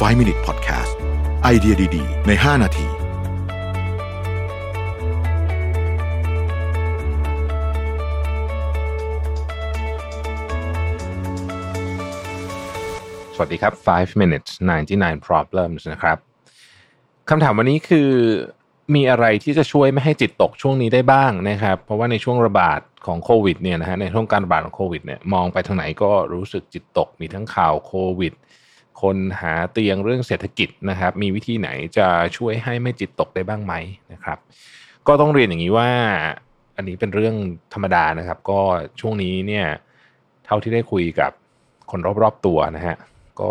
5 Minute Podcast ไอเดียดี ๆ ใน 5 นาทีสวัสดีครับ 5 minutes 99 problems นะครับ คำถามวันนี้คือมีอะไรที่จะช่วยไม่ให้จิตตกช่วงนี้ได้บ้างนะครับ เพราะว่าในช่วงระบาดของโควิดเนี่ยนะฮะ ในช่วงการระบาดของโควิดเนี่ย มองไปทางไหนก็รู้สึกจิตตก มีทั้งข่าวโควิด คนหาเตียงเรื่องเศรษฐกิจนะครับ มีวิธีไหนจะช่วยให้ไม่จิตตกได้บ้างไหมนะครับ ก็ต้องเรียนอย่างนี้ว่า อันนี้เป็นเรื่องธรรมดานะครับ ก็ช่วงนี้เนี่ย เท่าที่ได้คุยกับคนรอบๆตัวนะฮะก็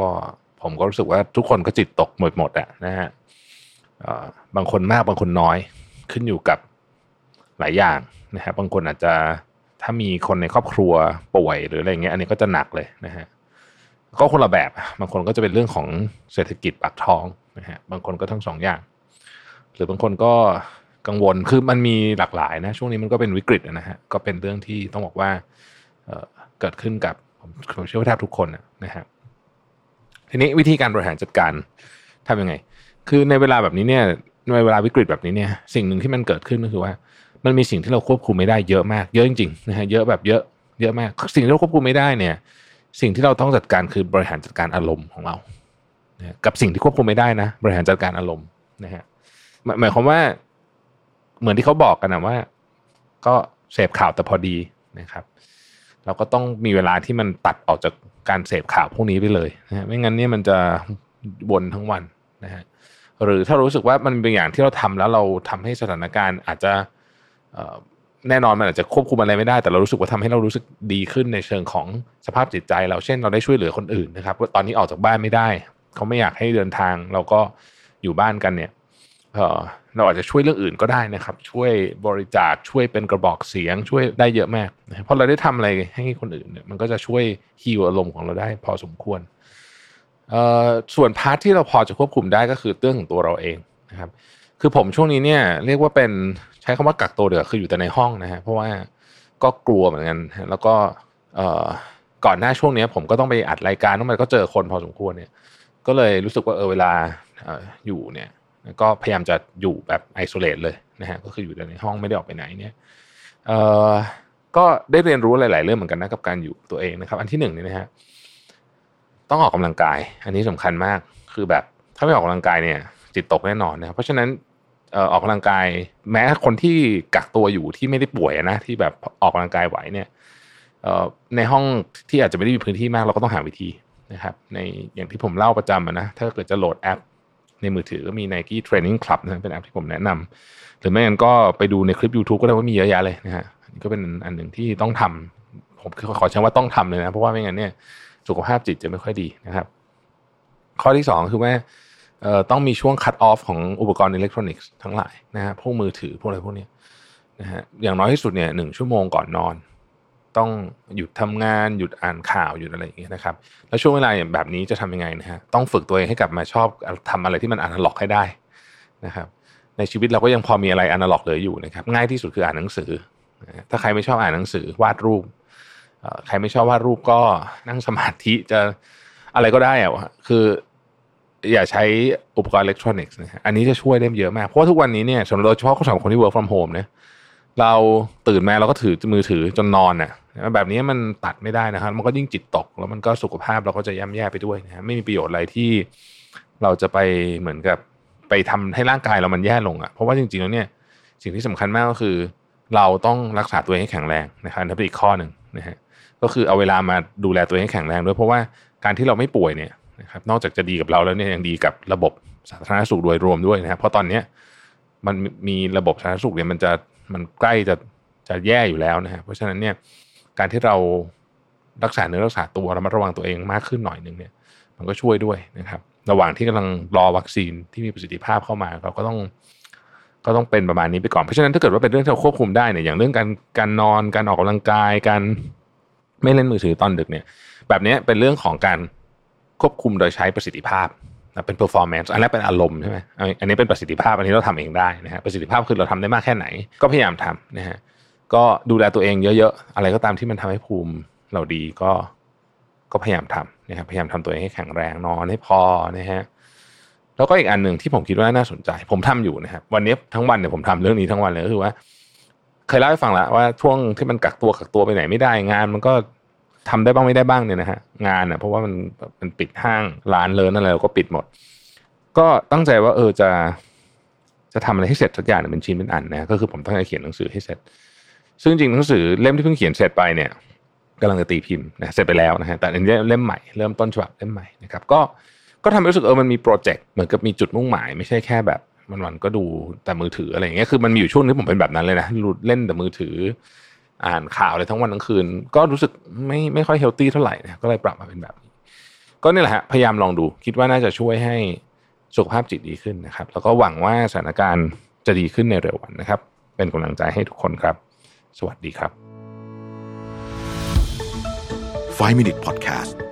ผมก็รู้สึกว่าทุกคนก็จิตตกหมดหมดอะนะฮะบางคนมากบางคนน้อยขึ้นอยู่กับหลายอย่างนะฮะบางคนอาจจะถ้ามีคนในครอบครัวป่วยหรืออะไรเงี้ยอันนี้ก็จะหนักเลยนะฮะ ก็คนละแบบ บางคนก็จะเป็นเรื่องของเศรษฐกิจปากท้องนะฮะบางคนก็ทั้งสองอย่าง หรือบางคนก็กังวลคือมันมีหลากหลายนะ ช่วงนี้มันก็เป็นวิกฤตนะฮะก็เป็นเรื่องที่ต้องบอกว่าเเกิดขึ้นกับผมเชื่อว่าแทบทุกคนนะนะฮะทีนี้วิธีการบริหารจัดการทำยังไง คือในเวลาแบบนี้เนี่ยในเวลาวิกฤตแบบนี้เนี่ยสิ่งหนึ่งที่มันเกิดขึ้นก็คือว่า มันมีสิ่งที่เราควบคุมไม่ได้เยอะมาก เยอะจริงๆนะฮะเยอะแบบเยอะเยอะมาก สิ่งที่เราควบคุมไม่ได้เนี่ย สิ่งที่เราต้องจัดการคือบริหารจัดการอารมณ์ของเรานะกับสิ่งที่ควบคุมไม่ได้นะ บริหารจัดการอารมณ์นะฮะหมายหมายความว่า เหมือนที่เขาบอกกันนะว่า ก็เสพข่าวแต่พอดีนะครับ เราก็ต้องมีเวลาที่มันตัดออกจากการเสพข่าวพวกนี้ไปเลยนะฮะไม่งั้นเนี่ยมันจะวนทั้งวันนะฮะหรือถ้ารู้สึกว่ามันเป็นอย่างที่เราทำแล้วเราทำให้สถานการณ์อาจจะ แน่นอนมันอาจจะควบคุมอะไรไม่ได้แต่เรารู้สึกว่าทำให้เรารู้สึกดีขึ้นในเชิงของสภาพจิตใจเราเช่นเราได้ช่วยเหลือคนอื่นนะครับว่าตอนนี้ออกจากบ้านไม่ได้เขาไม่อยากให้เดินทางเราก็อยู่บ้านกันเนี่ยเออเราอาจจะช่วยเรื่องอื่นก็ได้นะครับ ช่วยบริจาคช่วยเป็นกระบอกเสียงช่วยได้เยอะมากเพราะเราได้ทำอะไรให้คนอื่นเนี่ยมันก็จะช่วยheal อารมณ์ของเราได้พอสมควรเออส่วน part ที่เราพอจะควบคุมได้ก็คือเรื่องของตัวเราเองนะครับ คือผมช่วงนี้เนี่ย เรียกว่าเป็นใช้คำว่ากักตัวเดือคืออยู่แต่ในห้องนะฮะเพราะว่าก็กลัวเหมือนกัน แล้วก็เอ่อก่อนหน้าช่วงนี้ผมก็ต้องไปอัดรายการต้องไปก็เจอคนพอสมควรเนี่ย ก็เลยรู้สึกว่าเออเวลาเอ่ออยู่เนี่ย ก็พยายามจะอยู่แบบ isolate เลยนะฮะก็คืออยู่แต่ในห้องไม่ได้ออกไปไหนเนี่ยเอ่อก็ได้เรียนรู้หลาย ๆ เรื่องเหมือนกันนะกับการอยู่ตัวเองนะครับ อันที่หนึ่งเนี่ยนะฮะต้องออกกำลังกาย อันนี้สำคัญมากคือแบบถ้าไม่ออกกำลังกายเนี่ย จิตตกแน่นอนนะเพราะฉะนั้น ออกกำลังกาย แม้คนที่กักตัวอยู่ที่ไม่ได้ป่วยนะที่แบบออกกำลังกายไหวเนี่ยในห้องที่อาจจะไม่ได้มีพื้นที่มากเราก็ต้องหาวิธีนะครับในอย่างที่ผมเล่าประจำนะถ้าเกิดจะโหลดแอปในมือถือก็มี Nike Training Club นะเป็นแอปที่ผมแนะนำหรือไม่งั้นก็ไปดูในคลิป YouTube ก็ได้ว่ามีเยอะแยะเลยนะฮะก็เป็นอันหนึ่งที่ต้องทำผมขอใช้ว่าต้องทำเลยนะ เพราะว่าไม่งั้นเนี่ยสุขภาพจิตจะไม่ค่อยดีนะครับ ข้อที่สองคือว่า ต้องมีช่วง cut off ของอุปกรณ์อิเล็กทรอนิกส์ทั้งหลายนะฮะพวกมือถือพวกอะไรพวกเนี้ยนะฮะอย่างน้อยที่สุดเนี่ยหนึ่งชั่วโมงก่อนนอน ต้องหยุดทำงานหยุดอ่านข่าวหยุดอะไรอย่างเงี้ยนะครับ แล้วช่วงเวลาแบบนี้จะทำยังไงนะฮะต้องฝึกตัวเองให้กลับมาชอบทำอะไรที่มันอนาล็อกให้ได้นะครับ ในชีวิตเราก็ยังพอมีอะไรอนาล็อกเหลืออยู่นะครับง่ายที่สุดคืออ่านหนังสือ ถ้าใครไม่ชอบอ่านหนังสือวาดรูปใครไม่ชอบวาดรูปก็นั่งสมาธิจะอะไรก็ได้อะคือ อย่าใช้อุปกรณ์อิเล็กทรอนิกส์นะฮะอันนี้จะช่วยได้เยอะมาก เพราะว่าทุกวันนี้เนี่ยสำหรับโดยเฉพาะสำหรับคนที่ work from home เนี่ยเราตื่นมาเราก็ถือมือถือจนนอนน่ะแบบนี้มันตัดไม่ได้นะครับ มันก็ยิ่งจิตตก แล้วมันก็สุขภาพเราก็จะย่ำแย่ไปด้วยนะฮะไม่มีประโยชน์อะไรที่เราจะไปเหมือนกับไปทำให้ร่างกายเรามันแย่ลงอะเพราะว่าจริงๆแล้วเนี่ยสิ่งที่สำคัญมากก็คือ เราต้องรักษาตัวเองให้แข็งแรงนะครับนั่นเป็นอีกข้อหนึ่งนะฮะก็คือเอาเวลามาดูแลตัวเองให้แข็งแรงด้วยเพราะว่าการที่เราไม่ป่วยเนี่ย นะครับนอกจากจะดีกับเราแล้วเนี่ยยังดีกับระบบสาธารณสุขโดยรวมด้วยนะครับเพราะตอนเนี้ยมันมีระบบสาธารณสุขเนี่ยมันจะมันใกล้จะจะแย่อยู่แล้วนะฮะเพราะฉะนั้นเนี่ยการที่เรารักษาเนื้อรักษาตัวระมัดระวังตัวเองมากขึ้นหน่อยหนึ่งเนี่ย มันก็ช่วยด้วยนะครับ ระหว่างที่กำลังรอวัคซีนที่มีประสิทธิภาพเข้ามาเราก็ต้อง ก็ต้องเป็นประมาณนี้ไปก่อนเพราะฉะนั้นถ้าเกิดว่าเป็นเรื่องที่เราควบคุมได้เนี่ยอย่างเรื่องการการนอนการออกกำลังกายการไม่เล่นมือถือตอนดึกเนี่ย แบบนี้เป็นเรื่องของการ ควบคุมโดยใช้ประสิทธิภาพนะเป็น performance อันแรกเป็นอารมณ์ใช่ไหมอันนี้เป็นประสิทธิภาพอันนี้เราทำเองได้นะฮะประสิทธิภาพคือเราทำได้มากแค่ไหน ก็พยายามทำนะฮะก็ดูแลตัวเองเยอะๆ อะไรก็ตามที่มันทำให้ภูมิเราดีก็ก็พยายามทำนะครับพยายามทำตัวเองให้แข็งแรงนอนให้พอนะฮะแล้วก็อีกอันหนึ่งที่ผมคิดว่าน่าสนใจ ผมทำอยู่นะครับวันนี้ทั้งวันเนี่ยผมทำเรื่องนี้ทั้งวันเลยก็คือว่า เคยเล่าให้ฟังแล้วว่าช่วงที่มันกักตัวกักตัวไปไหนไม่ได้งาน มันก็ ทำได้บ้างไม่ได้บ้างเนี่ยนะฮะงานเนี่ยเพราะว่ามันมันปิดห้างร้านเลยนั่นอะไรเราก็ปิดหมด ก็ตั้งใจว่าเออจะจะทำอะไรให้เสร็จสักอย่างเป็นชิ้นเป็นอันนะก็คือผมตั้งใจเขียนหนังสือให้เสร็จ ซึ่งจริงหนังสือเล่มที่เพิ่งเขียนเสร็จไปเนี่ยกำลังจะตีพิมพ์นะเสร็จไปแล้วนะฮะแต่อันนี้เล่มใหม่เริ่มต้นฉบับเล่มใหม่นะครับก็ก็ทำให้รู้สึกเออมันมีโปรเจกต์เหมือนกับมีจุดมุ่งหมาย ไม่ใช่แค่แบบวันๆก็ดูแต่มือถืออะไรอย่างเงี้ยคือมันมีอยู่ช่วงที่ผมเป็นแบบนั้นเลยนะเล่นแต่มือถือ อ่านข่าวเลยทั้งวันทั้งคืน ก็รู้สึกไม่ไม่ค่อยเฮลตี้เท่าไหร่นะก็เลยปรับมาเป็นแบบนี้ ก็นี่แหละฮะพยายามลองดู คิดว่าน่าจะช่วยให้สุขภาพจิตดีขึ้นนะครับ แล้วก็หวังว่าสถานการณ์จะดีขึ้นในเร็ววันนะครับ เป็นกำลังใจให้ทุกคนครับ สวัสดีครับ 5 Minute Podcast